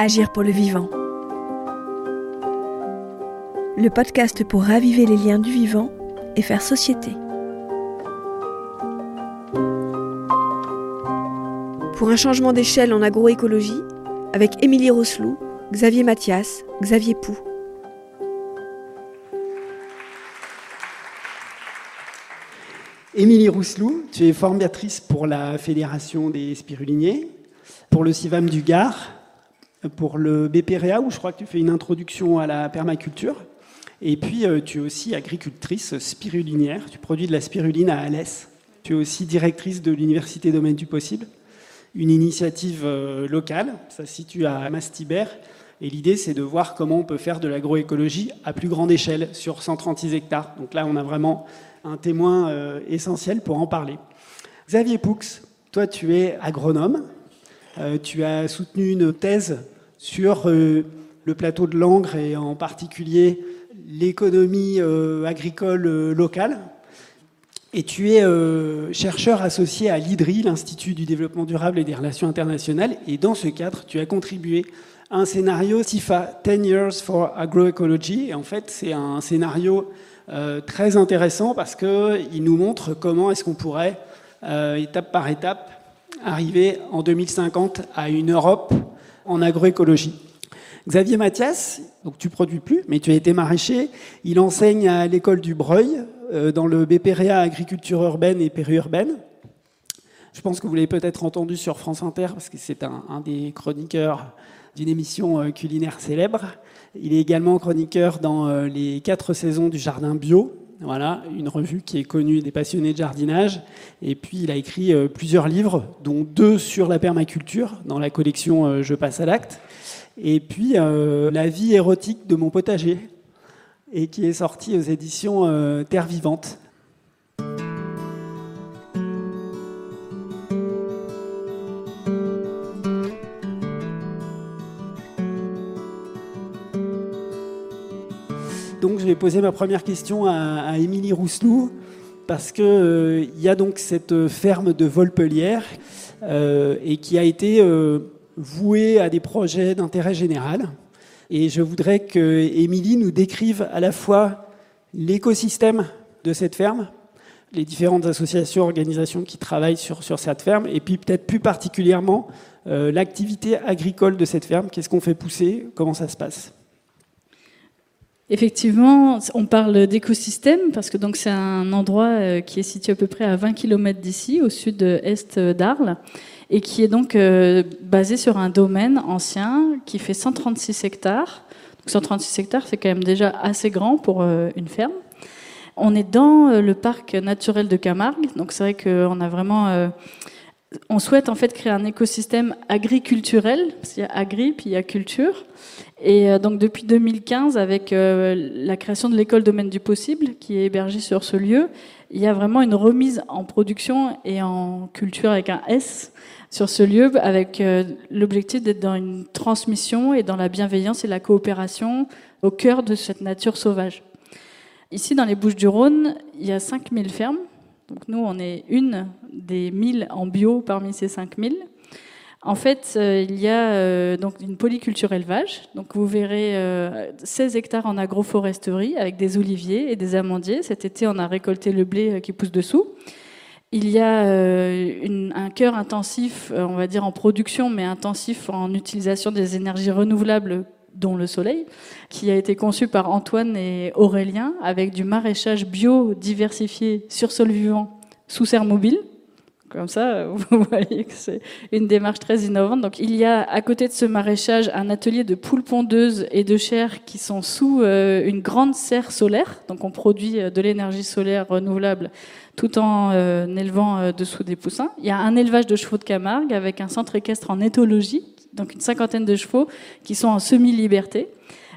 Agir pour le vivant. Le podcast pour raviver les liens du vivant et faire société. Pour un changement d'échelle en agroécologie, avec Émilie Rosselou, Xavier Mathias, Xavier Pou. Émilie Rousselou, tu es formatrice pour la Fédération des spiruliniers, pour le CIVAM du Gard, pour le BPREA, où je crois que tu fais une introduction à la permaculture. Et puis, euh, tu es aussi agricultrice spirulinière. Tu produis de la spiruline à Alès. Tu es aussi directrice de l'Université Domaine du Possible, une initiative euh, locale. Ça se situe à Mastibert. Et l'idée, c'est de voir comment on peut faire de l'agroécologie à plus grande échelle, sur 136 hectares. Donc là, on a vraiment un témoin euh, essentiel pour en parler. Xavier Poux, toi tu es agronome, tu as soutenu une thèse sur euh, le plateau de Langres et en particulier l'économie agricole locale. Et tu es chercheur associé à l'IDRI, l'Institut du développement durable et des relations internationales. Et dans ce cadre, tu as contribué à un scénario TIFA, 10 Years for Agroecology. Et en fait, c'est un scénario euh, très intéressant parce qu'il nous montre comment est-ce qu'on pourrait, euh, étape par étape, arriver en 2050 à une Europe en agroécologie. Xavier Mathias, donc tu produis plus, mais tu as été maraîcher. Il enseigne à l'école du Breuil, euh, dans le BPREA Agriculture urbaine et périurbaine. Je pense que vous l'avez peut-être entendu sur France Inter, parce que c'est un, des chroniqueurs d'une émission culinaire célèbre. Il est également chroniqueur dans euh, les quatre saisons du Jardin Bio, voilà, une revue qui est connue des passionnés de jardinage. Et puis, il a écrit euh, plusieurs livres, dont deux sur la permaculture, dans la collection euh, Je passe à l'acte. Et puis, La vie érotique de mon potager, et qui est sorti aux éditions Terre Vivante. Donc je vais poser ma première question à, Émilie Rousselou, parce qu'il euh, y a donc cette ferme de Volpelière euh, et qui a été euh, vouée à des projets d'intérêt général. Et je voudrais que Émilie nous décrive à la fois l'écosystème de cette ferme, les différentes associations, organisations qui travaillent sur, sur cette ferme, et puis peut-être plus particulièrement l'activité agricole de cette ferme. Qu'est-ce qu'on fait pousser? Comment ça se passe? Effectivement, on parle d'écosystème parce que donc c'est un endroit euh, qui est situé à peu près à 20 km d'ici, au sud-est d'Arles, et qui est donc euh, basé sur un domaine ancien qui fait 136 hectares. Donc 136 hectares, c'est quand même déjà assez grand pour euh, une ferme. On est dans le parc naturel de Camargue, donc c'est vrai qu'on a vraiment on souhaite en fait créer un écosystème agriculturel, parce qu'il y a agri puis il y a culture. Et euh, donc depuis 2015, avec euh, la création de l'école Domaine du Possible, qui est hébergée sur ce lieu, il y a vraiment une remise en production et en culture avec un S sur ce lieu, avec euh, l'objectif d'être dans une transmission et dans la bienveillance et la coopération au cœur de cette nature sauvage. Ici, dans les Bouches-du-Rhône, il y a 5000 fermes. Donc nous, on est une des 1000 en bio parmi ces 5000. En fait, euh, il y a euh, donc une polyculture élevage. Donc vous verrez 16 euh, hectares en agroforesterie avec des oliviers et des amandiers. Cet été, on a récolté le blé qui pousse dessous. Il y a un cœur intensif, on va dire en production, mais intensif en utilisation des énergies renouvelables dont le soleil, qui a été conçu par Antoine et Aurélien avec du maraîchage bio diversifié sur sol vivant sous serre mobile. Comme ça, vous voyez que c'est une démarche très innovante. Donc, il y a à côté de ce maraîchage un atelier de poules pondeuses et de chair qui sont sous euh, une grande serre solaire. Donc, on produit euh, de l'énergie solaire renouvelable tout en euh, élevant dessous des poussins. Il y a un élevage de chevaux de Camargue avec un centre équestre en éthologie, donc une cinquantaine de chevaux qui sont en semi-liberté.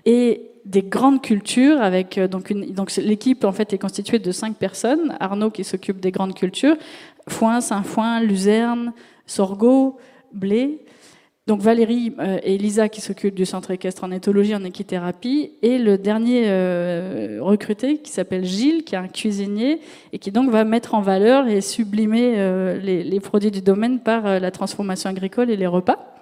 Et des grandes cultures avec donc une donc l'équipe en fait est constituée de cinq personnes Arnaud qui s'occupe des grandes cultures foin, Saint-Foin, luzerne, sorgho, blé. Donc Valérie euh, et Lisa qui s'occupent du centre équestre en éthologie, en équithérapie, et le dernier euh, recruté qui s'appelle Gilles, qui est un cuisinier et qui donc va mettre en valeur et sublimer euh, les, produits du domaine par la transformation agricole et les repas.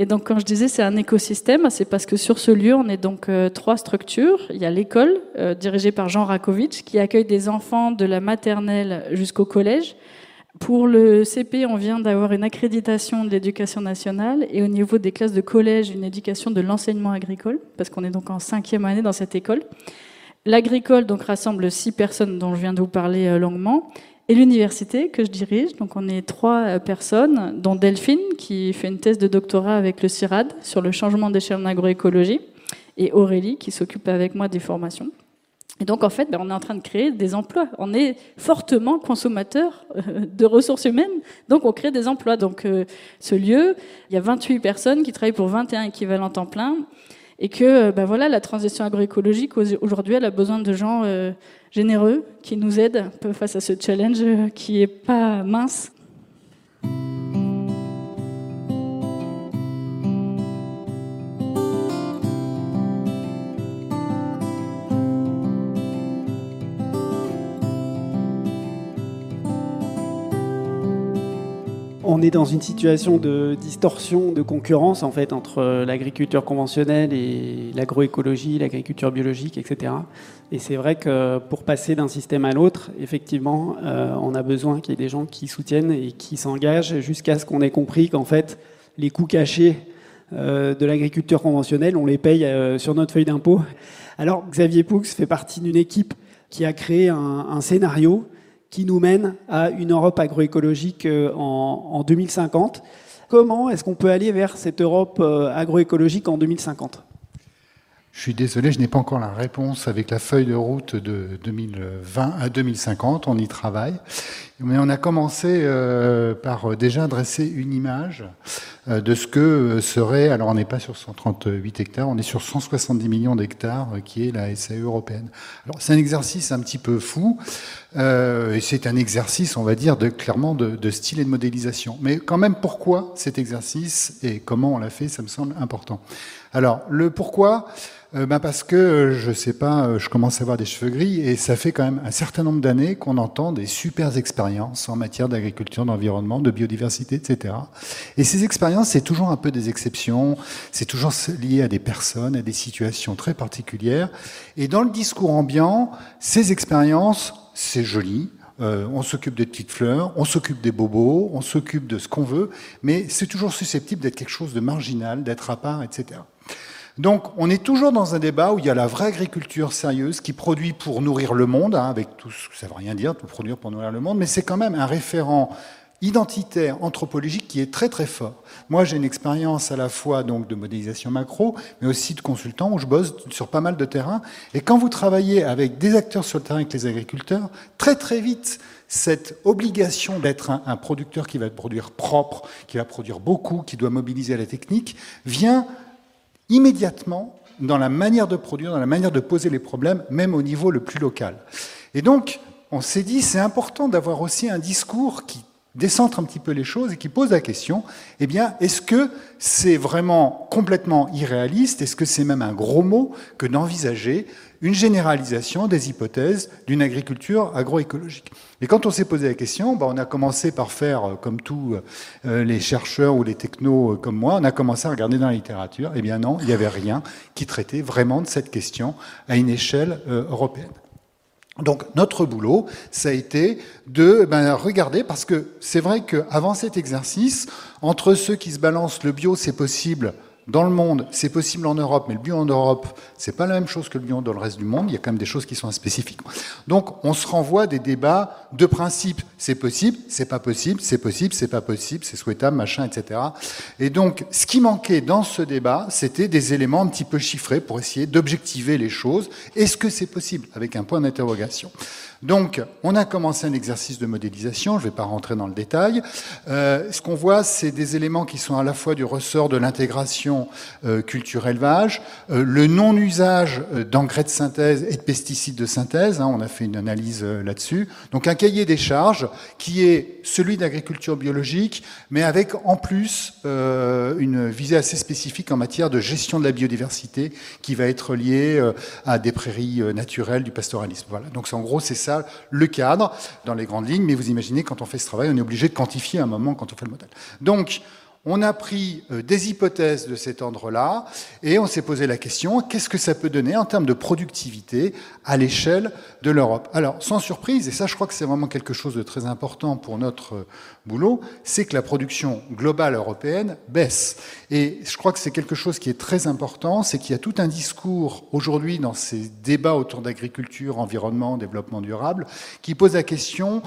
Et donc, quand je disais c'est un écosystème, c'est parce que sur ce lieu, on est donc euh, trois structures. Il y a l'école, euh, dirigée par Jean Rakovic, qui accueille des enfants de la maternelle jusqu'au collège. Pour le CP, on vient d'avoir une accréditation de l'éducation nationale et au niveau des classes de collège, une éducation de l'enseignement agricole, parce qu'on est donc en cinquième année dans cette école. L'agricole donc rassemble six personnes dont je viens de vous parler euh, longuement et l'université que je dirige. Donc on est trois euh, personnes, dont Delphine qui fait une thèse de doctorat avec le CIRAD sur le changement d'échelle en agroécologie, et Aurélie qui s'occupe avec moi des formations. Et donc en fait, ben, on est en train de créer des emplois. On est fortement consommateur euh, de ressources humaines, donc on crée des emplois. Donc euh, ce lieu, il y a 28 personnes qui travaillent pour 21 équivalents temps plein et que ben voilà, la transition agroécologique aujourd'hui, elle a besoin de gens généreux qui nous aident un peu face à ce challenge qui est pas mince. On est dans une situation de distorsion, de concurrence en fait entre l'agriculture conventionnelle et l'agroécologie, l'agriculture biologique, etc. Et c'est vrai que pour passer d'un système à l'autre, effectivement, euh, on a besoin qu'il y ait des gens qui soutiennent et qui s'engagent jusqu'à ce qu'on ait compris qu'en fait, les coûts cachés euh, de l'agriculture conventionnelle, on les paye euh, sur notre feuille d'impôt. Alors Xavier Poux fait partie d'une équipe qui a créé un scénario qui nous mène à une Europe agroécologique euh, en, 2050. Comment est-ce qu'on peut aller vers cette Europe euh, agroécologique en 2050 je suis désolé, je n'ai pas encore la réponse avec la feuille de route de 2020 à 2050. On y travaille. Mais on a commencé euh, par déjà dresser une image euh, de ce que serait, alors on n'est pas sur 138 hectares, on est sur 170 millions d'hectares, euh, qui est la SAE européenne. Alors c'est un exercice un petit peu fou, et c'est un exercice, on va dire, de, clairement de, de, style et de modélisation. Mais quand même, pourquoi cet exercice et comment on l'a fait, ça me semble important. Alors, le pourquoi, euh, bah Parce que, euh, je sais pas, euh, je commence à avoir des cheveux gris et ça fait quand même un certain nombre d'années qu'on entend des super expériences en matière d'agriculture, d'environnement, de biodiversité, etc. Et ces expériences, c'est toujours un peu des exceptions, c'est toujours lié à des personnes, à des situations très particulières. Et dans le discours ambiant, ces expériences, c'est joli, on s'occupe des petites fleurs, on s'occupe des bobos, on s'occupe de ce qu'on veut, mais c'est toujours susceptible d'être quelque chose de marginal, d'être à part, etc. Donc on est toujours dans un débat où il y a la vraie agriculture sérieuse qui produit pour nourrir le monde, hein, avec tout ce que ça veut rien dire, de produire pour nourrir le monde, mais c'est quand même un référent identitaire anthropologique qui est très très fort. Moi, j'ai une expérience à la fois donc de modélisation macro, mais aussi de consultant où je bosse sur pas mal de terrains. Et quand vous travaillez avec des acteurs sur le terrain, avec les agriculteurs, très très vite, cette obligation d'être un, un, producteur qui va produire propre, qui va produire beaucoup, qui doit mobiliser la technique, vient immédiatement dans la manière de produire, dans la manière de poser les problèmes, même au niveau le plus local. Et donc, on s'est dit, c'est important d'avoir aussi un discours qui décentre un petit peu les choses et qui pose la question, eh bien, est-ce que c'est vraiment complètement irréaliste? Est-ce que c'est même un gros mot que d'envisager une généralisation des hypothèses d'une agriculture agroécologique? Et quand on s'est posé la question, bah, on a commencé par faire, euh, comme tous euh, les chercheurs ou les technos euh, comme moi, on a commencé à regarder dans la littérature. Eh bien non, il n'y avait rien qui traitait vraiment de cette question à une échelle européenne. Donc notre boulot, ça a été de ben, regarder, parce que c'est vrai qu'avant cet exercice, entre ceux qui se balancent le bio, c'est possible, dans le monde, c'est possible en Europe, mais le bio en Europe, c'est pas la même chose que le bio dans le reste du monde. Il y a quand même des choses qui sont spécifiques. Donc, on se renvoie des débats de principe. C'est possible, c'est pas possible, c'est possible, c'est pas possible, c'est souhaitable, machin, etc. Et donc, ce qui manquait dans ce débat, c'était des éléments un petit peu chiffrés pour essayer d'objectiver les choses. Est-ce que c'est possible? Avec un point d'interrogation. Donc, on a commencé un exercice de modélisation, je ne vais pas rentrer dans le détail. Euh, ce qu'on voit, c'est des éléments qui sont à la fois du ressort de l'intégration euh, culture-élevage, euh, le non-usage d'engrais de synthèse et de pesticides de synthèse, hein, on a fait une analyse là-dessus. Donc un cahier des charges qui est celui d'agriculture biologique, mais avec en plus une visée assez spécifique en matière de gestion de la biodiversité qui va être liée à des prairies naturelles, du pastoralisme. Voilà. Donc en gros, c'est ça le cadre dans les grandes lignes, mais vous imaginez, quand on fait ce travail, on est obligé de quantifier à un moment quand on fait le modèle. Donc, on a pris euh, des hypothèses de cet ordre-là et on s'est posé la question qu'est-ce que ça peut donner en termes de productivité à l'échelle de l'Europe? Alors, sans surprise, et ça je crois que c'est vraiment quelque chose de très important pour notre euh, boulot, c'est que la production globale européenne baisse. Et je crois que c'est quelque chose qui est très important, c'est qu'il y a tout un discours aujourd'hui dans ces débats autour d'agriculture, environnement, développement durable, qui pose la question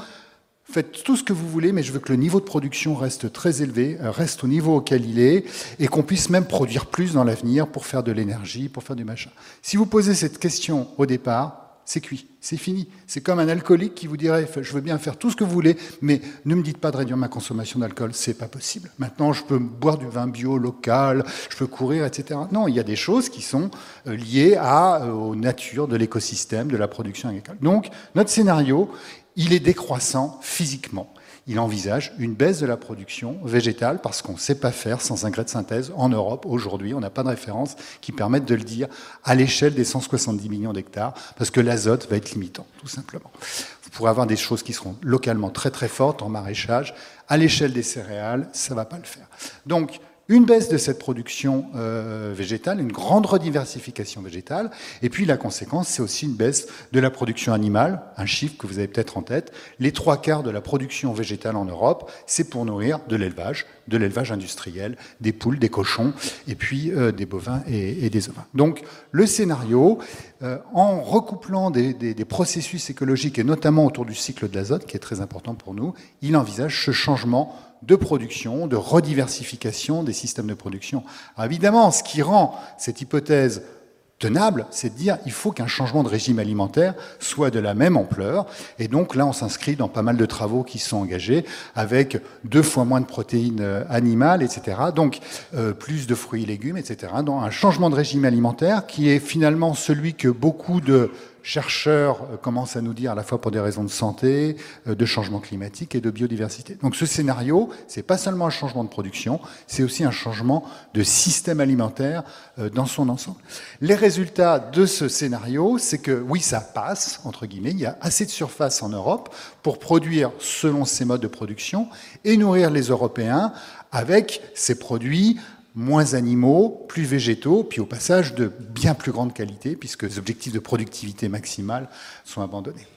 Faites tout ce que vous voulez, mais je veux que le niveau de production reste très élevé, euh, reste au niveau auquel il est, et qu'on puisse même produire plus dans l'avenir pour faire de l'énergie, pour faire du machin. Si vous posez cette question au départ, c'est cuit, c'est fini. C'est comme un alcoolique qui vous dirait je veux bien faire tout ce que vous voulez, mais ne me dites pas de réduire ma consommation d'alcool, c'est pas possible. Maintenant, je peux boire du vin bio local, je peux courir, etc. Non, il y a des choses qui sont euh, liées à, euh, aux natures de l'écosystème, de la production agricole. Donc, notre scénario, il est décroissant physiquement. Il envisage une baisse de la production végétale parce qu'on ne sait pas faire sans engrais de synthèse en Europe. Aujourd'hui, on n'a pas de référence qui permette de le dire à l'échelle des 170 millions d'hectares parce que l'azote va être limitant, tout simplement. Vous pourrez avoir des choses qui seront localement très très fortes en maraîchage. À l'échelle des céréales, ça ne va pas le faire. Donc, une baisse de cette production euh, végétale, une grande rediversification végétale, et puis la conséquence, c'est aussi une baisse de la production animale, un chiffre que vous avez peut-être en tête. Les trois quarts de la production végétale en Europe, c'est pour nourrir de l'élevage, de l'élevage industriel, des poules, des cochons, et puis euh, des bovins et, des ovins. Donc le scénario, euh, en recouplant des, des processus écologiques, et notamment autour du cycle de l'azote, qui est très important pour nous, il envisage ce changement de production, de rediversification des systèmes de production. évidemment, ce qui rend cette hypothèse tenable, c'est de dire il faut qu'un changement de régime alimentaire soit de la même ampleur. Et donc là, on s'inscrit dans pas mal de travaux qui sont engagés avec deux fois moins de protéines euh, animales, etc. Donc euh, plus de fruits et légumes, etc. Dans un changement de régime alimentaire qui est finalement celui que beaucoup de chercheurs euh, commencent à nous dire à la fois pour des raisons de santé, euh, de changement climatique et de biodiversité. Donc ce scénario, c'est pas seulement un changement de production, c'est aussi un changement de système alimentaire euh, dans son ensemble. Les résultats de ce scénario, c'est que oui, ça passe entre guillemets, il y a assez de surface en Europe pour produire selon ces modes de production et nourrir les Européens avec ces produits moins animaux, plus végétaux, puis au passage de bien plus grande qualité, puisque les objectifs de productivité maximale sont abandonnés.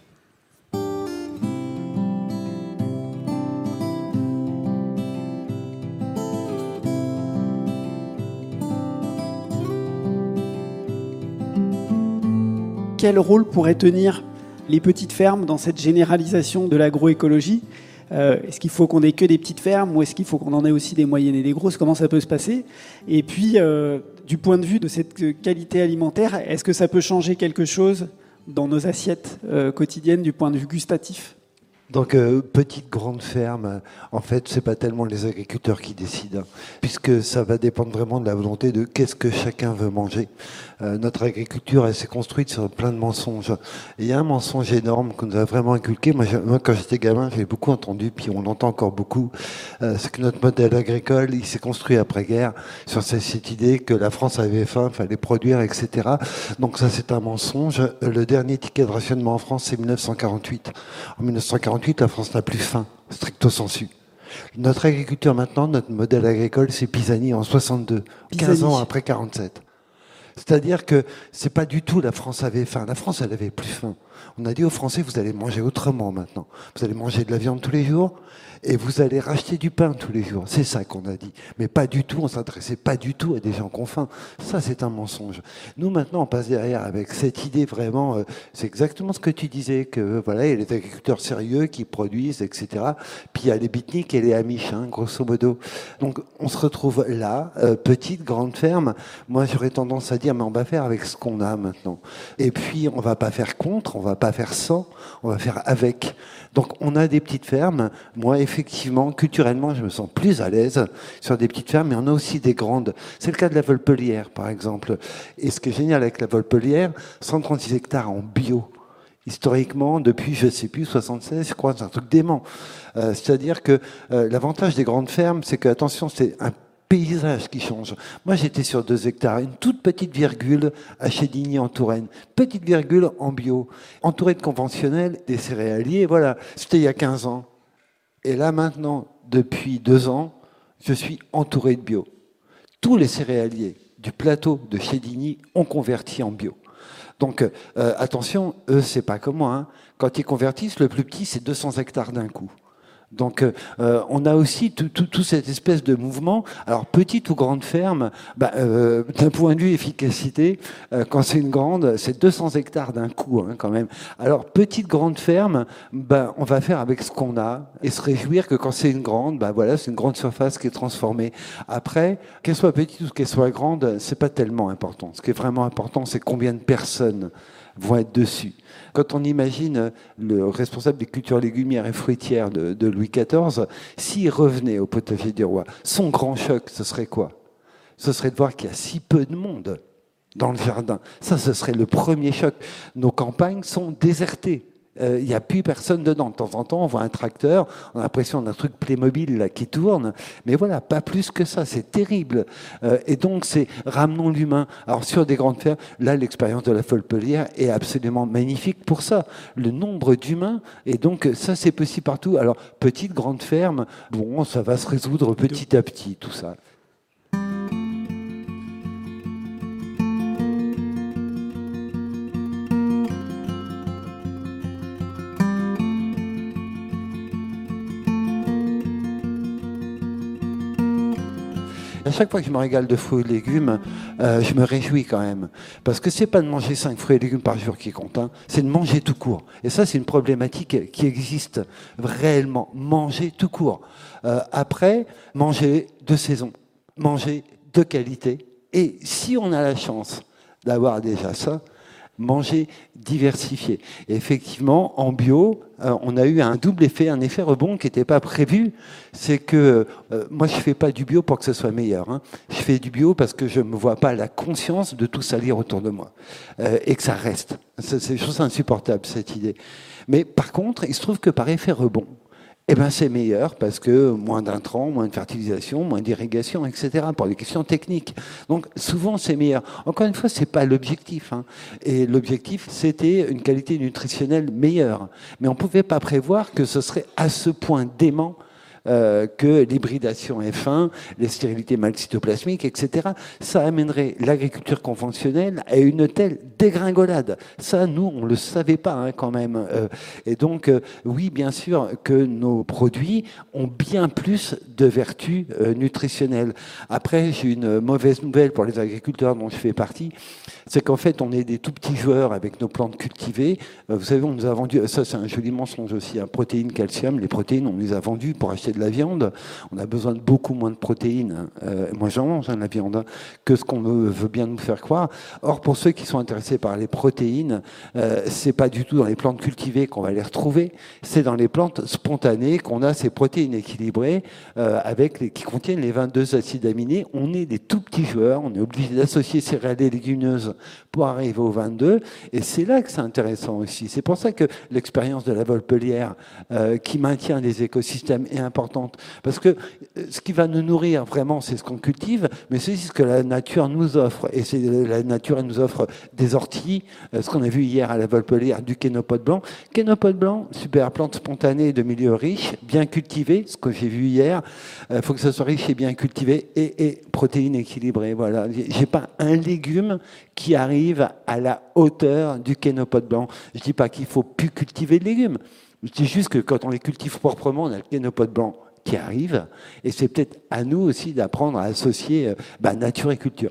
Quel rôle pourraient tenir les petites fermes dans cette généralisation de l'agroécologie? Euh, est-ce qu'il faut qu'on ait que des petites fermes ou est-ce qu'il faut qu'on en ait aussi des moyennes et des grosses? Comment ça peut se passer? Et puis, euh, du point de vue de cette qualité alimentaire, est-ce que ça peut changer quelque chose dans nos assiettes euh, quotidiennes du point de vue gustatif? Donc, euh, petite, grande ferme, en fait, c'est pas tellement les agriculteurs qui décident, hein, puisque ça va dépendre vraiment de la volonté de qu'est-ce que chacun veut manger. Euh, notre agriculture, elle s'est construite sur plein de mensonges. il y a un mensonge énorme qu'on nous a vraiment inculqué. Moi, moi quand j'étais gamin, j'ai beaucoup entendu, puis on l'entend encore beaucoup, euh, c'est que notre modèle agricole, il s'est construit après-guerre sur cette idée que la France avait faim, fallait produire, etc. Donc ça, c'est un mensonge. Le dernier ticket de rationnement en France, c'est 1948. En 1948, la France n'a plus faim, stricto sensu. Notre agriculture maintenant, notre modèle agricole, c'est Pisani en 62, 15 ans après 47. C'est-à-dire que c'est pas du tout la France avait faim. La France, elle avait plus faim. On a dit aux Français, vous allez manger autrement maintenant. Vous allez manger de la viande tous les jours et vous allez racheter du pain tous les jours. C'est ça qu'on a dit. Mais pas du tout, on s'adressait pas du tout à des gens qu'on faim. Ça, c'est un mensonge. Nous, maintenant, on passe derrière avec cette idée vraiment, euh, c'est exactement ce que tu disais, que voilà, il y a les agriculteurs sérieux qui produisent, etc. Puis il y a les bitniks et les amish, hein, grosso modo. Donc, on se retrouve là, euh, petite, grande ferme. Moi, j'aurais tendance à dire, mais on va faire avec ce qu'on a maintenant. Et puis, on va pas faire contre, on va pas faire sans, on va faire avec. Donc on a des petites fermes. Moi, culturellement, je me sens plus à l'aise sur des petites fermes, mais on a aussi des grandes. C'est le cas de la Volpelière, par exemple. Et ce qui est génial avec la Volpelière, 136 hectares en bio historiquement, depuis, je ne sais plus, 76, je crois, c'est un truc dément. Euh, c'est-à-dire que euh, l'avantage des grandes fermes, c'est que, attention, c'est un paysage qui change. Moi, j'étais sur deux hectares, une toute petite virgule à Chédigny en Touraine, petite virgule en bio, entourée de conventionnels, des céréaliers, voilà. C'était il y a 15 ans. Et là, maintenant, depuis deux ans, je suis entouré de bio. Tous les céréaliers du plateau de Chédigny ont converti en bio. Donc euh, attention, eux, c'est pas comme moi. Hein. Quand ils convertissent, le plus petit, c'est 200 hectares d'un coup. Donc euh, euh, on a aussi tout, tout, cette espèce de mouvement. Alors petite ou grande ferme, bah, euh, d'un point de vue efficacité, quand c'est une grande, c'est 200 hectares d'un coup hein, quand même. Alors petite grande ferme, bah, on va faire avec ce qu'on a et se réjouir que quand c'est une grande, bah, voilà, c'est une grande surface qui est transformée. Après, qu'elle soit petite ou qu'elle soit grande, c'est pas tellement important. Ce qui est vraiment important, c'est combien de personnes vont être dessus. Quand on imagine le responsable des cultures légumières et fruitières de, Louis XIV, s'il revenait au potager du roi, son grand choc, ce serait quoi? Ce serait de voir qu'il y a si peu de monde dans le jardin. Ça, ce serait le premier choc. Nos campagnes sont désertées. Euh, il n'y a plus personne dedans. De temps en temps, on voit un tracteur, on a l'impression d'un truc Playmobil là, qui tourne, mais voilà, pas plus que ça, c'est terrible. Euh, et donc, c'est ramenons l'humain. Alors, sur des grandes fermes, là, l'expérience de la Folpelière est absolument magnifique pour ça. Le nombre d'humains, et donc, ça, c'est possible partout. Alors, petite, grande ferme, bon, ça va se résoudre petit à petit, tout ça. Chaque fois que je me régale de fruits et légumes, euh, je me réjouis quand même. Parce que c'est pas de manger 5 fruits et légumes par jour qui compte, hein. c'est de manger tout court. Et ça, c'est une problématique qui existe réellement. Manger tout court. Euh, après, manger de saison, manger de qualité. Et si on a la chance d'avoir déjà ça, manger diversifié. Et effectivement, en bio, euh, on a eu un double effet, un effet rebond qui n'était pas prévu. C'est que euh, moi, je ne fais pas du bio pour que ce soit meilleur. Hein. Je fais du bio parce que je ne me vois pas la conscience de tout salir autour de moi. Euh, et que ça reste. C'est chose insupportable, cette idée. Mais par contre, il se trouve que par effet rebond, eh ben c'est meilleur parce que moins d'intrants, moins de fertilisation, moins d'irrigation, etc. pour des questions techniques. Donc souvent c'est meilleur. Encore une fois, c'est pas l'objectif. Hein. Et l'objectif, c'était une qualité nutritionnelle meilleure. Mais on pouvait pas prévoir que ce serait à ce point dément euh, que l'hybridation F1, les stérilités malcytoplasmiques, etc. Ça amènerait l'agriculture conventionnelle à une telle dégringolade. Ça, nous, on ne le savait pas hein, quand même. Euh, et donc, euh, oui, bien sûr que nos produits ont bien plus de vertus nutritionnelles. Après, j'ai une mauvaise nouvelle pour les agriculteurs dont je fais partie, c'est qu'en fait, on est des tout petits joueurs avec nos plantes cultivées. vous savez, on nous a vendu, ça c'est un joli mensonge aussi, hein, protéines, calcium, les protéines, on les a vendues pour acheter de la viande, on a besoin de beaucoup moins de protéines. Euh, moi, j'en mange hein, la viande, hein, que ce qu'on veut, bien nous faire croire. Or, pour ceux qui sont intéressés par les protéines, euh, c'est pas du tout dans les plantes cultivées qu'on va les retrouver. C'est dans les plantes spontanées qu'on a ces protéines équilibrées euh, avec les, qui contiennent les 22 acides aminés. On est des tout petits joueurs. On est obligé d'associer céréales et légumineuses pour arriver aux 22. Et c'est là que c'est intéressant aussi. C'est pour ça que l'expérience de la Volpelière, qui maintient les écosystèmes, est importante parce que euh, ce qui va nous nourrir vraiment, c'est ce qu'on cultive, mais c'est ce que la nature nous offre. Et c'est la nature, elle nous offre des orties, euh, ce qu'on a vu hier à la Volpelière, du kénopode blanc. Kénopode blanc, super plante spontanée de milieu riche, bien cultivée, ce que j'ai vu hier. Il euh, faut que ça soit riche et bien cultivé et, protéines équilibrées. Voilà. J'ai pas un légume qui arrive à la hauteur du kénopode blanc. Je dis pas qu'il faut plus cultiver de légumes. Je dis juste que quand on les cultive proprement, on a le kénopode blanc qui arrive. Et c'est peut-être à nous aussi d'apprendre à associer euh, bah, nature et culture.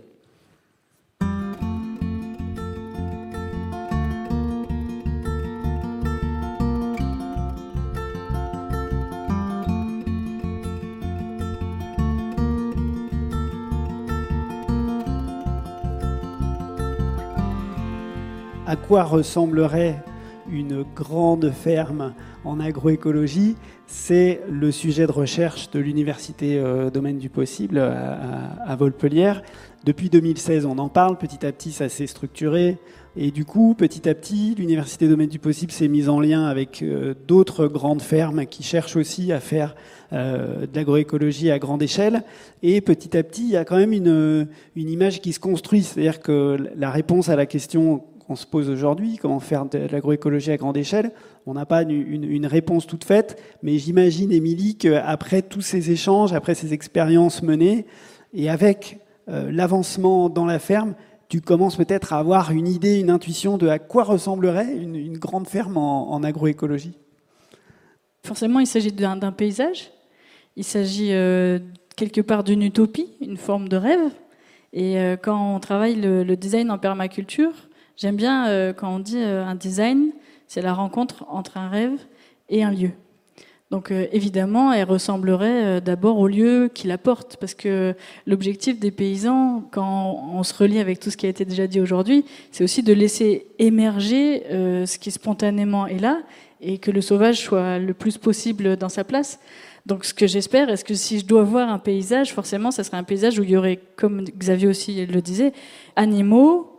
Quoi ressemblerait une grande ferme en agroécologie, c'est le sujet de recherche de l'Université euh, Domaine du Possible à, à, Depuis 2016, on en parle, petit à petit ça s'est structuré, et du coup, petit à petit, l'Université Domaine du Possible s'est mise en lien avec euh, d'autres grandes fermes qui cherchent aussi à faire euh, de l'agroécologie à grande échelle. Et petit à petit, il y a quand même une image qui se construit. C'est-à-dire que la réponse à la question qu'on se pose aujourd'hui, comment faire de l'agroécologie à grande échelle. On n'a pas une, une, réponse toute faite, mais j'imagine, Émilie, qu'après tous ces échanges, après ces expériences menées, et avec euh, l'avancement dans la ferme, tu commences peut-être à avoir une idée, une intuition de à quoi ressemblerait une, grande ferme en, agroécologie Forcément, il s'agit d'un paysage, il s'agit euh, quelque part d'une utopie, une forme de rêve. Et euh, quand on travaille le, design en permaculture, j'aime bien quand on dit un design, c'est la rencontre entre un rêve et un lieu. Donc euh, évidemment, elle ressemblerait euh, d'abord au lieu qu'il apporte, parce que l'objectif des paysans, quand on se relie avec tout ce qui a été déjà dit aujourd'hui, c'est aussi de laisser émerger euh, ce qui spontanément est là, et que le sauvage soit le plus possible dans sa place. Donc ce que j'espère, est-ce que si je dois voir un paysage, forcément, ça serait un paysage où il y aurait, comme Xavier aussi le disait, animaux,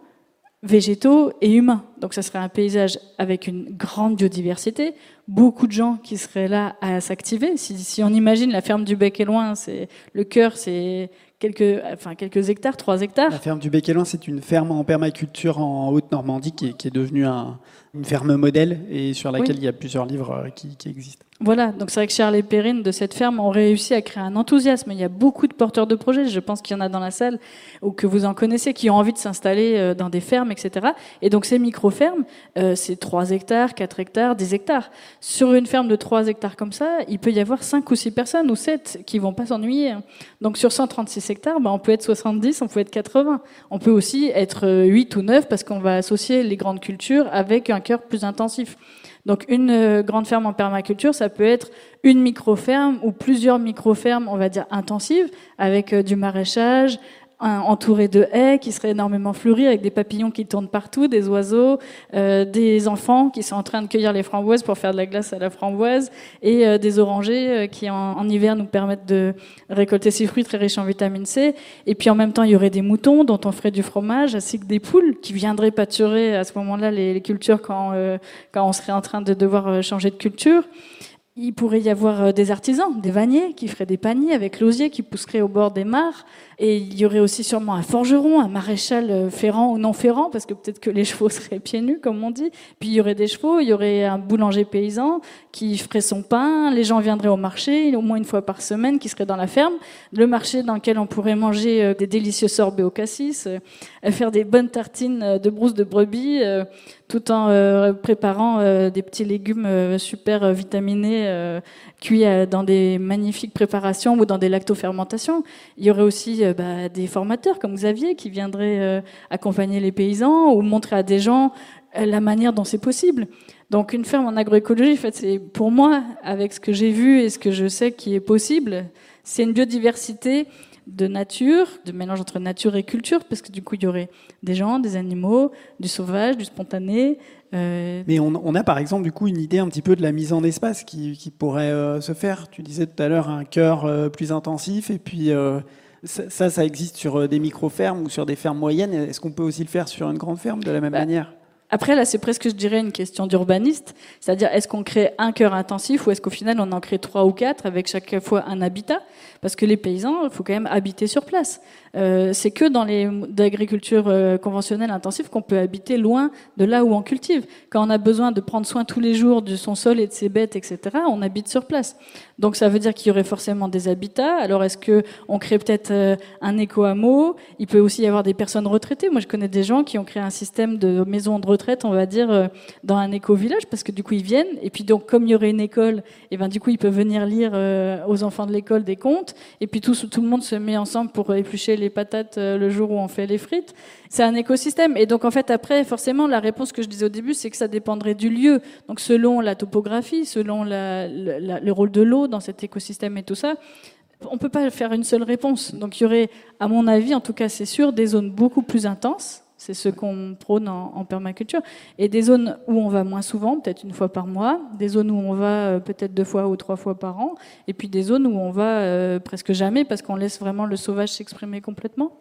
végétaux et humains. Donc ça serait un paysage avec une grande biodiversité, beaucoup de gens qui seraient là à s'activer. Si, si, on imagine la ferme du Bec et Loin, c'est le cœur, c'est quelques, enfin quelques hectares, trois hectares. La ferme du Bec et Loin, c'est une ferme en permaculture en Haute-Normandie qui, qui, est devenue un, une ferme modèle et sur laquelle il y a plusieurs livres euh, qui, qui existent. Voilà, donc c'est vrai que Charles et Perrine de cette ferme ont réussi à créer un enthousiasme. Il y a beaucoup de porteurs de projets, je pense qu'il y en a dans la salle, ou que vous en connaissez, qui ont envie de s'installer euh, dans des fermes, etc. Et donc ces micro-fermes, euh, c'est 3 hectares, 4 hectares, 10 hectares. Sur une ferme de 3 hectares comme ça, il peut y avoir 5 ou 6 personnes, ou 7, qui vont pas s'ennuyer. Donc sur 136 hectares, ben, on peut être 70, on peut être 80. On peut aussi être 8 ou 9 parce qu'on va associer les grandes cultures avec un cœur plus intensif. Donc une euh, grande ferme en permaculture, ça peut être une micro-ferme ou plusieurs micro-fermes, on va dire intensives, avec euh, du maraîchage, entouré de haies qui seraient énormément fleuries avec des papillons qui tournent partout, des oiseaux, euh, des enfants qui sont en train de cueillir les framboises pour faire de la glace à la framboise et euh, des orangers euh, qui en, hiver nous permettent de récolter ces fruits très riches en vitamine C. Et puis en même temps, il y aurait des moutons dont on ferait du fromage, ainsi que des poules qui viendraient pâturer à ce moment-là les, cultures quand, quand on serait en train de devoir changer de culture. Il pourrait y avoir des artisans, des vanniers qui feraient des paniers avec l'osier qui pousserait au bord des mares. Et il y aurait aussi sûrement un forgeron, un maréchal euh, ferrant ou non ferrant, parce que peut-être que les chevaux seraient pieds nus, comme on dit. Puis il y aurait des chevaux, il y aurait un boulanger paysan qui ferait son pain, les gens viendraient au marché, au moins une fois par semaine, qui serait dans la ferme. Le marché dans lequel on pourrait manger euh, des délicieux sorbets au cassis, euh, faire des bonnes tartines de brousse de brebis, tout en préparant des petits légumes super vitaminés, cuits dans des magnifiques préparations ou dans des lactofermentations. Il y aurait aussi bah, des formateurs comme Xavier qui viendraient euh, accompagner les paysans ou montrer à des gens euh, la manière dont c'est possible. Donc une ferme en agroécologie, en fait, c'est pour moi, avec ce que j'ai vu et ce que je sais qui est possible, c'est une biodiversité de nature, de mélange entre nature et culture, parce que du coup, il y aurait des gens, des animaux, du sauvage, du spontané. Mais on, a par exemple du coup une idée un petit peu de la mise en espace qui, pourrait se faire. Tu disais tout à l'heure un cœur plus intensif et puis ça, ça existe sur euh, des micro-fermes ou sur des fermes moyennes. Est-ce qu'on peut aussi le faire sur une grande ferme de la même bah, manière? Après, là, c'est presque, je dirais, une question d'urbaniste. C'est-à-dire, est-ce qu'on crée un cœur intensif ou est-ce qu'au final, on en crée trois ou quatre avec chaque fois un habitat? Parce que les paysans, il faut quand même habiter sur place. Euh, c'est que dans les agricultures euh, conventionnelles intensives qu'on peut habiter loin de là où on cultive. Quand on a besoin de prendre soin tous les jours de son sol et de ses bêtes, etc., on habite sur place. Donc ça veut dire qu'il y aurait forcément des habitats. Alors est-ce que on crée peut-être euh, un éco-hameau? Il peut aussi y avoir des personnes retraitées. Moi, je connais des gens qui ont créé un système de maisons de retraite, on va dire, dans un éco-village, parce que du coup ils viennent. Et puis donc comme il y aurait une école, et eh ben du coup ils peuvent venir lire aux enfants de l'école des contes. Et puis tout, tout le monde se met ensemble pour éplucher les patates euh, le jour où on fait les frites. C'est un écosystème. Et donc, en fait, après, forcément, la réponse que je disais au début, c'est que ça dépendrait du lieu. Donc, selon la topographie, selon le rôle de l'eau dans cet écosystème et tout ça, on peut pas faire une seule réponse. Donc, il y aurait, à mon avis, en tout cas, c'est sûr, des zones beaucoup plus intenses c'est ce qu'on prône en, permaculture. Et des zones où on va moins souvent, peut-être une fois par mois, des zones où on va euh, peut-être deux fois ou trois fois par an, et puis des zones où on va euh, presque jamais parce qu'on laisse vraiment le sauvage s'exprimer complètement.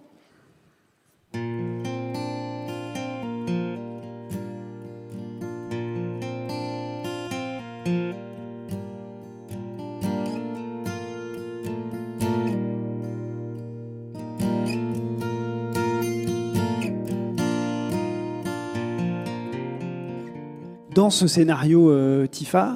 Dans ce scénario TIFA,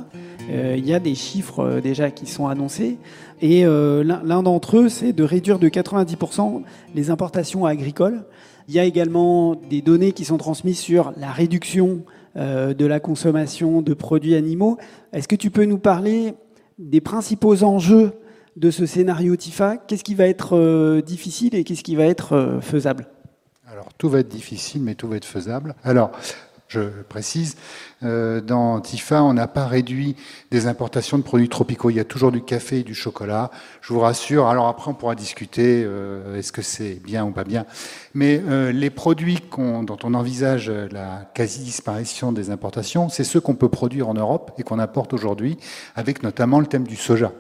il y a des chiffres déjà qui sont annoncés. Et l'un d'entre eux, c'est de réduire de 90% les importations agricoles. Il y a également des données qui sont transmises sur la réduction de la consommation de produits animaux. Est-ce que tu peux nous parler des principaux enjeux de ce scénario TIFA? Qu'est-ce qui va être euh, difficile et qu'est-ce qui va être euh, faisable? Alors, tout va être difficile, mais tout va être faisable. Alors, je précise, euh, dans TIFA, on n'a pas réduit des importations de produits tropicaux. Il y a toujours du café et du chocolat. Je vous rassure. Alors après, on pourra discuter est-ce que c'est bien ou pas bien. Mais les produits dont on envisage la quasi-disparition des importations, c'est ceux qu'on peut produire en Europe et qu'on importe aujourd'hui, avec notamment le thème du soja.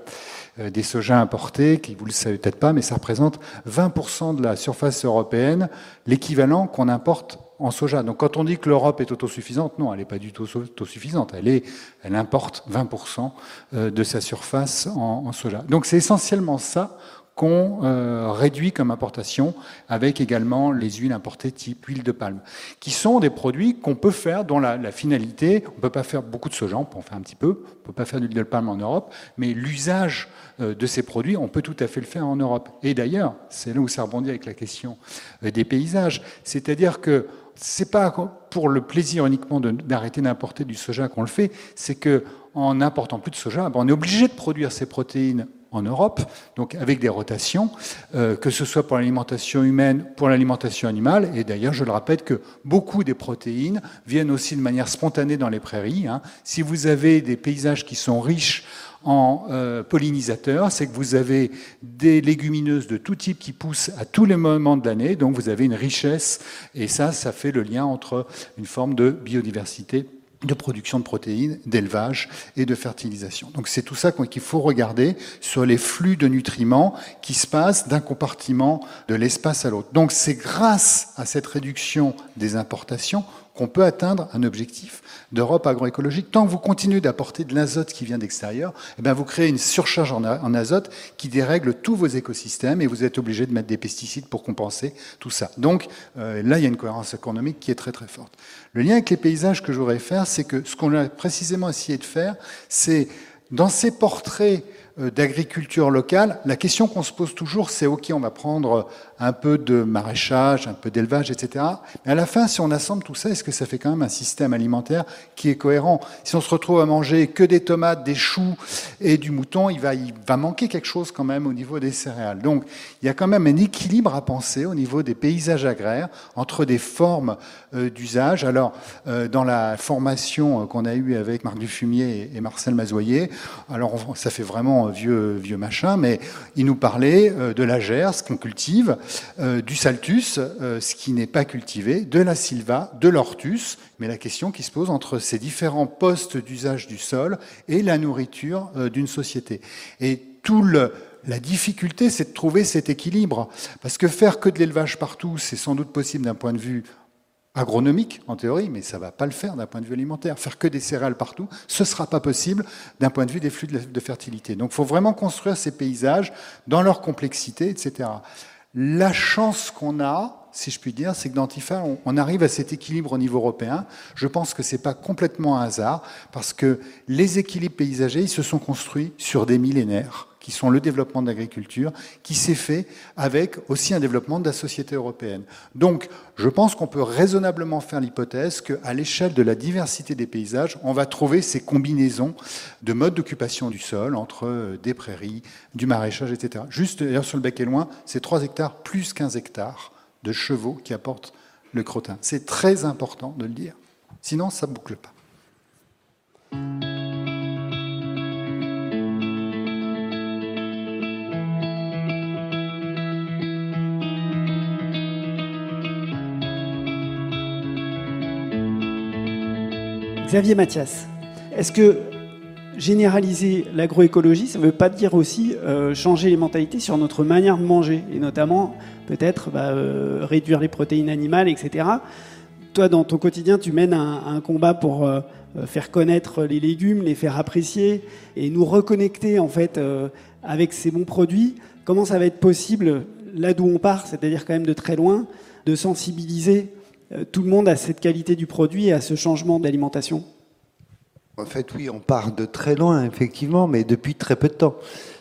Euh, des sojas importés, qui vous le savez peut-être pas, mais ça représente 20% de la surface européenne, l'équivalent qu'on importe en soja. Donc quand on dit que l'Europe est autosuffisante, non, elle n'est pas du tout autosuffisante. Elle, importe 20% euh, de sa surface en, en soja. Donc c'est essentiellement ça qu'on euh, réduit comme importation, avec également les huiles importées type huile de palme, qui sont des produits qu'on peut faire, dont la, la finalité, on ne peut pas faire beaucoup de soja, on peut en faire un petit peu, on ne peut pas faire d'huile de palme en Europe, mais l'usage euh, de ces produits, on peut tout à fait le faire en Europe. Et d'ailleurs, c'est là où ça rebondit avec la question euh, des paysages, c'est-à-dire que c'est pas pour le plaisir uniquement d'arrêter d'importer du soja qu'on le fait, c'est que en n'important plus de soja, ben, on est obligé de produire ces protéines en Europe, donc avec des rotations, euh, que ce soit pour l'alimentation humaine, pour l'alimentation animale. Et d'ailleurs, je le rappelle que beaucoup des protéines viennent aussi de manière spontanée dans les prairies. Hein. Si vous avez des paysages qui sont riches en euh, pollinisateurs, c'est que vous avez des légumineuses de tout type qui poussent à tous les moments de l'année, donc vous avez une richesse, et ça, ça fait le lien entre une forme de biodiversité de production de protéines, d'élevage et de fertilisation. Donc c'est tout ça qu'il faut regarder sur les flux de nutriments qui se passent d'un compartiment de l'espace à l'autre. Donc c'est grâce à cette réduction des importations qu'on peut atteindre un objectif d'Europe agroécologique. Tant que vous continuez d'apporter de l'azote qui vient d'extérieur, eh bien vous créez une surcharge en azote qui dérègle tous vos écosystèmes et vous êtes obligé de mettre des pesticides pour compenser tout ça. Donc euh, là, il y a une cohérence économique qui est très très forte. Le lien avec les paysages que je voudrais faire, c'est que ce qu'on a précisément essayé de faire, c'est dans ces portraits d'agriculture locale, la question qu'on se pose toujours, c'est OK, on va prendre un peu de maraîchage, un peu d'élevage, etc. Mais à la fin, si on assemble tout ça, est-ce que ça fait quand même un système alimentaire qui est cohérent? Si on se retrouve à manger que des tomates, des choux et du mouton, il va, il va manquer quelque chose quand même au niveau des céréales. Donc, il y a quand même un équilibre à penser au niveau des paysages agraires entre des formes euh, d'usage. Alors, euh, dans la formation euh, qu'on a eue avec Marc Dufumier et Marcel Mazoyer, alors ça fait vraiment vieux, vieux machin, mais il nous parlait de la gerce qu'on cultive, euh, du saltus, euh, ce qui n'est pas cultivé, de la silva, de l'ortus, mais la question qui se pose entre ces différents postes d'usage du sol et la nourriture euh, d'une société. Et tout la difficulté, c'est de trouver cet équilibre. Parce que faire que de l'élevage partout, c'est sans doute possible d'un point de vue agronomique en théorie, mais ça ne va pas le faire d'un point de vue alimentaire. Faire que des céréales partout, ce ne sera pas possible d'un point de vue des flux de fertilité. Donc il faut vraiment construire ces paysages dans leur complexité, etc. La chance qu'on a, si je puis dire, c'est que dans TIFA, on, arrive à cet équilibre au niveau européen. Je pense que ce n'est pas complètement un hasard, parce que les équilibres paysagers, ils se sont construits sur des millénaires qui sont le développement de l'agriculture, qui s'est fait avec aussi un développement de la société européenne. Donc, je pense qu'on peut raisonnablement faire l'hypothèse qu'à l'échelle de la diversité des paysages, on va trouver ces combinaisons de modes d'occupation du sol entre euh, des prairies, du maraîchage, etc. Juste d'ailleurs sur le bec et loin, c'est 3 hectares plus 15 hectares de chevaux qui apportent le crottin. C'est très important de le dire. Sinon, ça ne boucle pas. Xavier Mathias, est-ce que généraliser l'agroécologie, ça ne veut pas dire aussi euh, changer les mentalités sur notre manière de manger, et notamment peut-être bah, euh, réduire les protéines animales, etc. Toi, dans ton quotidien, tu mènes un, combat pour euh, faire connaître les légumes, les faire apprécier et nous reconnecter en fait avec ces bons produits. Comment ça va être possible, là d'où on part, c'est-à-dire quand même de très loin, de sensibiliser tout le monde a cette qualité du produit et à ce changement d'alimentation? En fait, oui, on part de très loin, effectivement, mais depuis très peu de temps.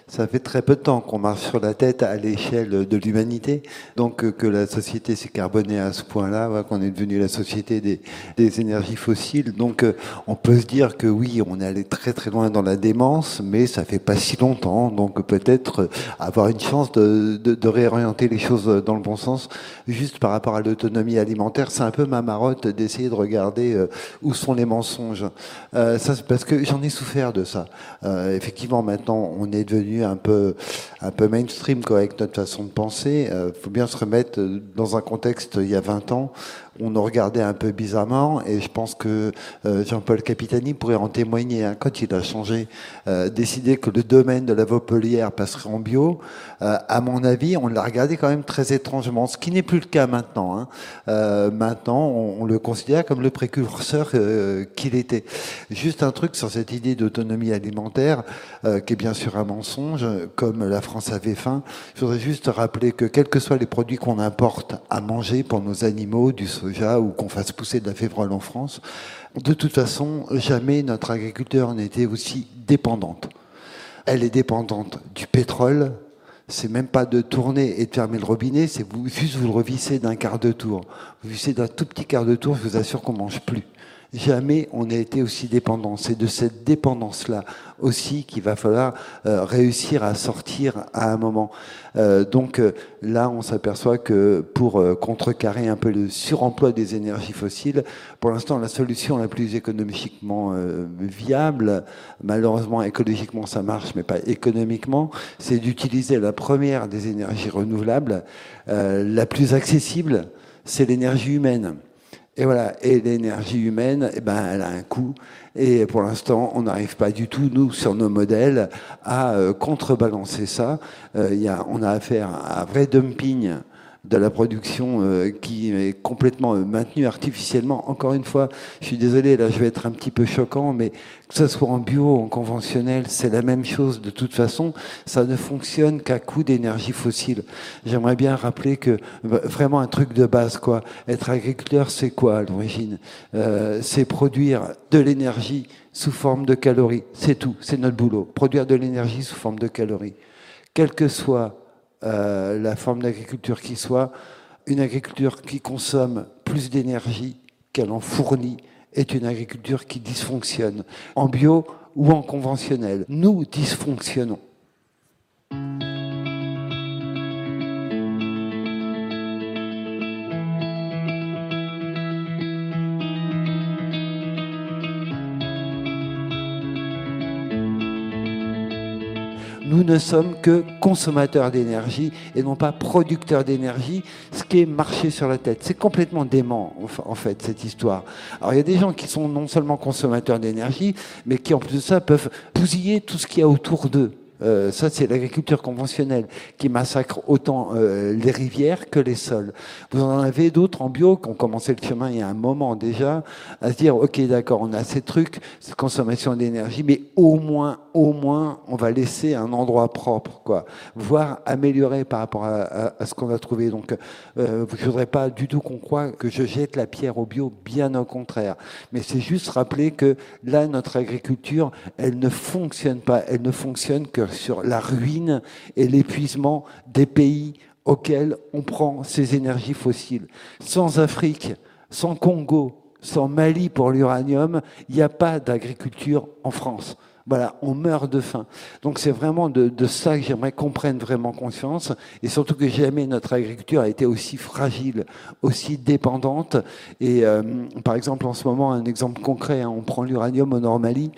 Ça fait très peu de temps qu'on marche sur la tête à l'échelle de l'humanité. Donc euh, que la société s'est carbonée à ce point-là, qu'on est devenu la société des, énergies fossiles. Donc euh, on peut se dire que oui, on est allé très très loin dans la démence, mais ça fait pas si longtemps. Donc peut-être euh, avoir une chance de, réorienter les choses dans le bon sens. Juste par rapport à l'autonomie alimentaire, c'est un peu ma marotte d'essayer de regarder où sont les mensonges. Euh, ça, parce que j'en ai souffert de ça. Effectivement, maintenant, on est devenu un peu, un peu mainstream quoi, avec notre façon de penser. Il euh, faut bien se remettre dans un contexte il y a 20 ans on nous regardait un peu bizarrement et je pense que euh, Jean-Paul Capitani pourrait en témoigner. Hein, quand il a changé, euh, décidé que le domaine de la Vaupelière passerait en bio, euh, à mon avis, on l'a regardé quand même très étrangement, ce qui n'est plus le cas maintenant. Hein. maintenant, on, le considère comme le précurseur qu'il était. Juste un truc sur cette idée d'autonomie alimentaire, qui est bien sûr un mensonge, comme la France avait faim. Je voudrais juste rappeler que quels que soient les produits qu'on importe à manger pour nos animaux, du ou qu'on fasse pousser de la févrole en France. De toute façon, jamais notre agriculteur n'était aussi dépendante. Elle est dépendante du pétrole. C'est même pas de tourner et de fermer le robinet, c'est vous, juste vous le revissez d'un quart de tour. Vous vissez d'un tout petit quart de tour, je vous assure qu'on mange plus. Jamais on n'a été aussi dépendant. C'est de cette dépendance-là aussi qu'il va falloir euh, réussir à sortir à un moment. Euh, donc euh, là, on s'aperçoit que pour contrecarrer un peu le suremploi des énergies fossiles, pour l'instant, la solution la plus économiquement viable, malheureusement écologiquement ça marche, mais pas économiquement, c'est d'utiliser la première des énergies renouvelables, la plus accessible, c'est l'énergie humaine. Et voilà, et l'énergie humaine, eh ben, elle a un coût. Et pour l'instant, on n'arrive pas du tout, nous, sur nos modèles, à euh, contrebalancer ça. Euh, y a, on a affaire à un vrai dumping de la production euh, qui est complètement euh, maintenue artificiellement. Encore une fois, je suis désolé, là je vais être un petit peu choquant, mais que ce soit en bio ou en conventionnel, c'est la même chose de toute façon. Ça ne fonctionne qu'à coup d'énergie fossile. J'aimerais bien rappeler que bah, vraiment un truc de base, quoi. Être agriculteur, c'est quoi à l'origine? Euh, C'est produire de l'énergie sous forme de calories. C'est tout. C'est notre boulot. Produire de l'énergie sous forme de calories. Quel que soit euh, la forme d'agriculture qui soit, une agriculture qui consomme plus d'énergie qu'elle en fournit est une agriculture qui dysfonctionne, en bio ou en conventionnel. Nous dysfonctionnons. Nous ne sommes que consommateurs d'énergie et non pas producteurs d'énergie, ce qui est marché sur la tête. C'est complètement dément, en fait, cette histoire. Alors, il y a des gens qui sont non seulement consommateurs d'énergie, mais qui, en plus de ça, peuvent bousiller tout ce qu'il y a autour d'eux. Euh, ça, c'est l'agriculture conventionnelle qui massacre autant euh, les rivières que les sols. Vous en avez d'autres en bio qui ont commencé le chemin il y a un moment déjà à se dire, ok, d'accord, on a ces trucs, cette consommation d'énergie, mais au moins, au moins, on va laisser un endroit propre, quoi, voire améliorer par rapport à, à, ce qu'on a trouvé. Donc, euh, je voudrais pas du tout qu'on croit que je jette la pierre au bio, bien au contraire. Mais c'est juste rappeler que là, notre agriculture, elle ne fonctionne pas, elle ne fonctionne que sur la ruine et l'épuisement des pays auxquels on prend ces énergies fossiles. Sans Afrique, sans Congo, sans Mali pour l'uranium, il n'y a pas d'agriculture en France. Voilà, on meurt de faim. Donc c'est vraiment de, ça que j'aimerais qu'on prenne vraiment conscience, et surtout que jamais notre agriculture a été aussi fragile, aussi dépendante. Et euh, par exemple, en ce moment, un exemple concret, hein, on prend l'uranium au Nord-Mali.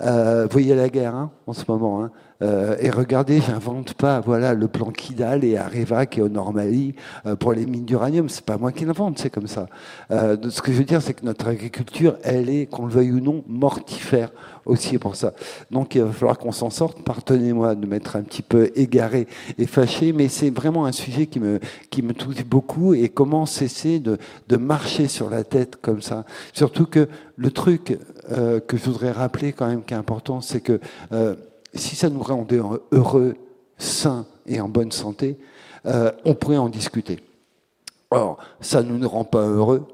Euh, voyez la guerre hein, en ce moment. Hein. Euh, et regardez, j'invente pas, voilà, le plan Kidal et Areva qui est au Normali euh, pour les mines d'uranium. C'est pas moi qui l'invente, c'est comme ça. Euh, ce que je veux dire, c'est que notre agriculture, elle est, qu'on le veuille ou non, mortifère aussi pour ça. Donc il va falloir qu'on s'en sorte. Pardonnez-moi de m'être un petit peu égaré et fâché, mais c'est vraiment un sujet qui me, qui me touche beaucoup et comment cesser de, de marcher sur la tête comme ça? Surtout que le truc euh, que je voudrais rappeler quand même qui est important, c'est que euh, si ça nous rendait heureux, sains et en bonne santé, euh, on pourrait en discuter. Or, ça ne nous rend pas heureux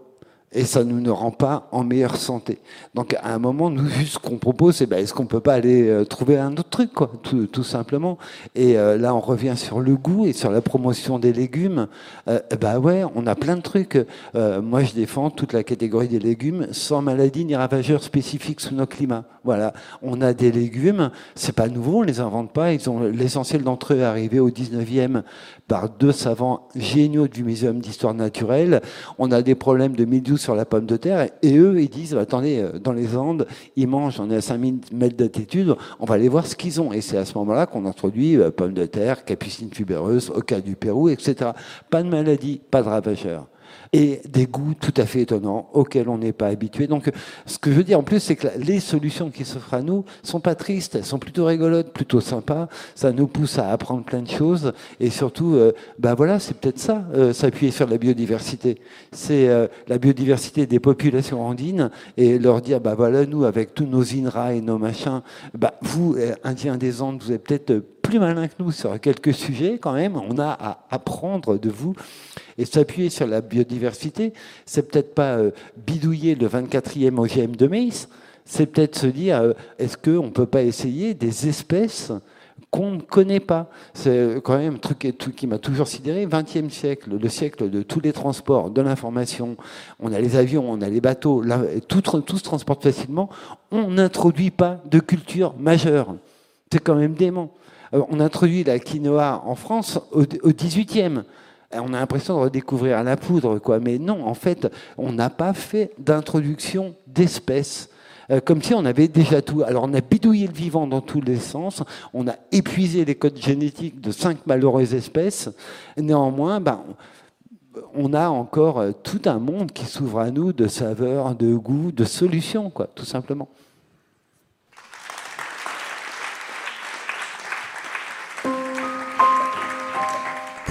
et ça ne nous rend pas en meilleure santé. Donc à un moment, nous, ce qu'on propose, c'est ben, est-ce qu'on peut pas aller euh, trouver un autre truc, quoi, tout, simplement. Et euh, là, on revient sur le goût et sur la promotion des légumes. Euh, bah ouais, on a plein de trucs. Euh, moi, je défends toute la catégorie des légumes sans maladie ni ravageurs spécifiques sous nos climats. Voilà, on a des légumes, c'est pas nouveau, on les invente pas. Ils ont l'essentiel d'entre eux arrivé au 19e par deux savants géniaux du Muséum d'histoire naturelle. On a des problèmes de mildiou sur la pomme de terre et eux, ils disent attendez, euh, dans les Andes, ils mangent, on est à 5000 mètres d'altitude, on va aller voir ce qu'ils ont. Et c'est à ce moment-là qu'on introduit euh, pomme de terre, capucine tubéreuse, oca du Pérou, etc. Pas de maladie, pas de ravageurs et des goûts tout à fait étonnants auxquels on n'est pas habitué. Donc, ce que je veux dire en plus, c'est que les solutions qui s'offrent à nous sont pas tristes, elles sont plutôt rigolotes, plutôt sympas. Ça nous pousse à apprendre plein de choses et surtout, euh, ben voilà, c'est peut-être ça, euh, s'appuyer sur la biodiversité. C'est euh, la biodiversité des populations andines et leur dire, bah voilà, nous avec tous nos INRA et nos machins, bah vous, euh, Indiens des Andes, vous êtes peut-être plus malin que nous sur quelques sujets quand même. On a à apprendre de vous et s'appuyer sur la biodiversité. C'est peut-être pas euh, bidouiller le 24e OGM de maïs. C'est peut-être se dire euh, est-ce qu'on ne peut pas essayer des espèces qu'on ne connaît pas? C'est quand même un truc, qui m'a toujours sidéré. 20e siècle, le siècle de tous les transports, de l'information. On a les avions, on a les bateaux, tout, tout se transporte facilement. On n'introduit pas de culture majeure. C'est quand même dément. Euh, on introduit la quinoa en France au, au 18e. On a l'impression de redécouvrir la poudre, quoi. Mais non, en fait, on n'a pas fait d'introduction d'espèces. Euh, comme si on avait déjà tout. Alors on a bidouillé le vivant dans tous les sens, on a épuisé les codes génétiques de cinq malheureuses espèces. Néanmoins, ben, on a encore euh, tout un monde qui s'ouvre à nous de saveurs, de goûts, de solutions, quoi, tout simplement.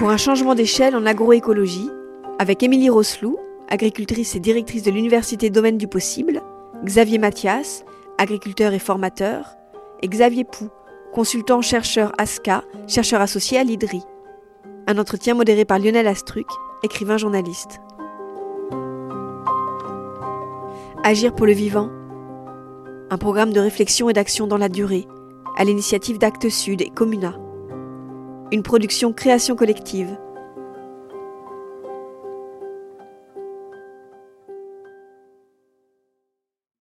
Pour un changement d'échelle en agroécologie, avec Émilie Rosselou, agricultrice et directrice de l'Université Domaine du Possible, Xavier Mathias, agriculteur et formateur, et Xavier Pou, consultant chercheur ASCA, chercheur associé à l'IDRI. Un entretien modéré par Lionel Astruc, écrivain journaliste. Agir pour le vivant. Un programme de réflexion et d'action dans la durée, à l'initiative d'Actes Sud et Comuna. Une production création collective